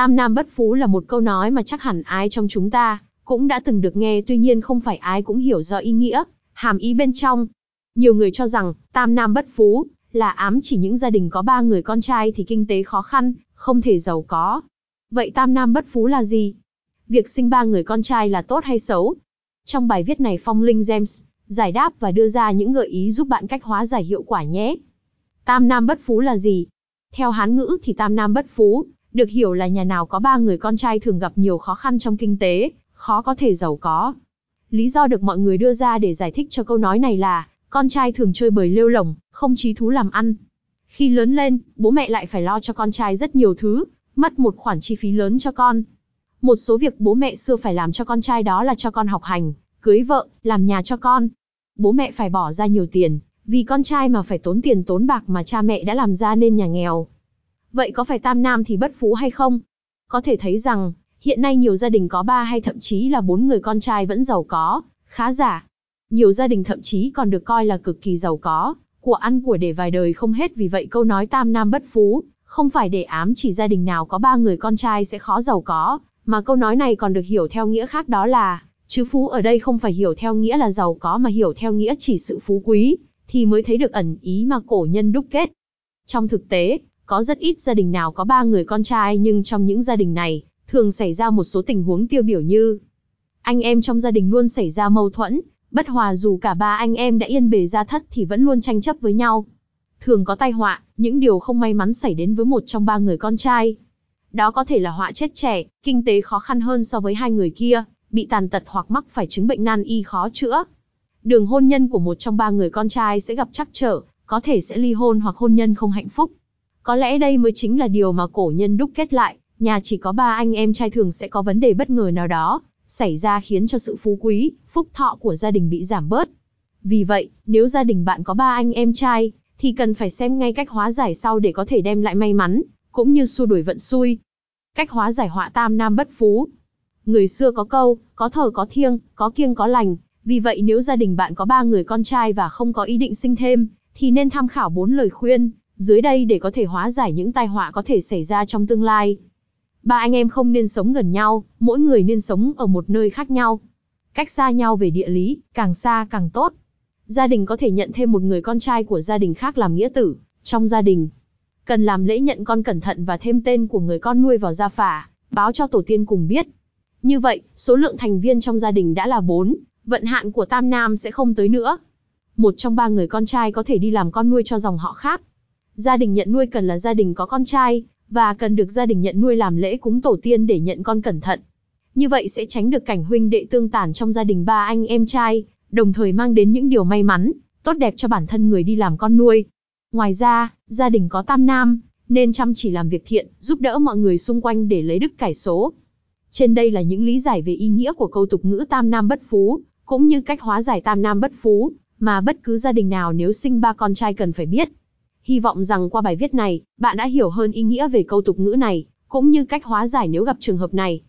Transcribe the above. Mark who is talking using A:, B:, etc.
A: Tam nam bất phú là một câu nói mà chắc hẳn ai trong chúng ta cũng đã từng được nghe tuy nhiên không phải ai cũng hiểu rõ ý nghĩa, hàm ý bên trong. Nhiều người cho rằng, tam nam bất phú, là ám chỉ những gia đình có ba người con trai thì kinh tế khó khăn, không thể giàu có. Vậy tam nam bất phú là gì? Việc sinh ba người con trai là tốt hay xấu? Trong bài viết này Phong Linh James giải đáp và đưa ra những gợi ý giúp bạn cách hóa giải hiệu quả nhé. Tam nam bất phú là gì? Theo Hán ngữ thì tam nam bất phú, được hiểu là nhà nào có ba người con trai thường gặp nhiều khó khăn trong kinh tế, khó có thể giàu có. Lý do được mọi người đưa ra để giải thích cho câu nói này là, con trai thường chơi bời lêu lỏng, không trí thú làm ăn. Khi lớn lên, bố mẹ lại phải lo cho con trai rất nhiều thứ, mất một khoản chi phí lớn cho con. Một số việc bố mẹ xưa phải làm cho con trai đó là cho con học hành, cưới vợ, làm nhà cho con. Bố mẹ phải bỏ ra nhiều tiền, vì con trai mà phải tốn tiền tốn bạc mà cha mẹ đã làm ra nên nhà nghèo. Vậy có phải tam nam thì bất phú hay không? Có thể thấy rằng, hiện nay nhiều gia đình có ba hay thậm chí là bốn người con trai vẫn giàu có, khá giả. Nhiều gia đình thậm chí còn được coi là cực kỳ giàu có, của ăn của để vài đời không hết vì vậy câu nói tam nam bất phú, không phải để ám chỉ gia đình nào có ba người con trai sẽ khó giàu có, mà câu nói này còn được hiểu theo nghĩa khác đó là, chứ phú ở đây không phải hiểu theo nghĩa là giàu có mà hiểu theo nghĩa chỉ sự phú quý, thì mới thấy được ẩn ý mà cổ nhân đúc kết. Trong thực tế, có rất ít gia đình nào có ba người con trai nhưng trong những gia đình này, thường xảy ra một số tình huống tiêu biểu như anh em trong gia đình luôn xảy ra mâu thuẫn, bất hòa dù cả ba anh em đã yên bề gia thất thì vẫn luôn tranh chấp với nhau. Thường có tai họa, những điều không may mắn xảy đến với một trong ba người con trai. Đó có thể là họa chết trẻ, kinh tế khó khăn hơn so với hai người kia, bị tàn tật hoặc mắc phải chứng bệnh nan y khó chữa. Đường hôn nhân của một trong ba người con trai sẽ gặp trắc trở, có thể sẽ ly hôn hoặc hôn nhân không hạnh phúc. Có lẽ đây mới chính là điều mà cổ nhân đúc kết lại, nhà chỉ có ba anh em trai thường sẽ có vấn đề bất ngờ nào đó, xảy ra khiến cho sự phú quý, phúc thọ của gia đình bị giảm bớt. Vì vậy, nếu gia đình bạn có ba anh em trai, thì cần phải xem ngay cách hóa giải sau để có thể đem lại may mắn, cũng như xua đuổi vận xui. Cách hóa giải họa tam nam bất phú. Người xưa có câu, có thờ có thiêng, có kiêng có lành. Vì vậy nếu gia đình bạn có ba người con trai và không có ý định sinh thêm, thì nên tham khảo bốn lời khuyên dưới đây để có thể hóa giải những tai họa có thể xảy ra trong tương lai. Ba anh em không nên sống gần nhau, mỗi người nên sống ở một nơi khác nhau. Cách xa nhau về địa lý, càng xa càng tốt. Gia đình có thể nhận thêm một người con trai của gia đình khác làm nghĩa tử, trong gia đình. Cần làm lễ nhận con cẩn thận và thêm tên của người con nuôi vào gia phả, báo cho tổ tiên cùng biết. Như vậy, số lượng thành viên trong gia đình đã là 4, vận hạn của Tam Nam sẽ không tới nữa. Một trong ba người con trai có thể đi làm con nuôi cho dòng họ khác. Gia đình nhận nuôi cần là gia đình có con trai, và cần được gia đình nhận nuôi làm lễ cúng tổ tiên để nhận con cẩn thận. Như vậy sẽ tránh được cảnh huynh đệ tương tàn trong gia đình ba anh em trai, đồng thời mang đến những điều may mắn, tốt đẹp cho bản thân người đi làm con nuôi. Ngoài ra, gia đình có tam nam, nên chăm chỉ làm việc thiện, giúp đỡ mọi người xung quanh để lấy đức cải số. Trên đây là những lý giải về ý nghĩa của câu tục ngữ tam nam bất phú, cũng như cách hóa giải tam nam bất phú, mà bất cứ gia đình nào nếu sinh ba con trai cần phải biết. Hy vọng rằng qua bài viết này, bạn đã hiểu hơn ý nghĩa về câu tục ngữ này, cũng như cách hóa giải nếu gặp trường hợp này.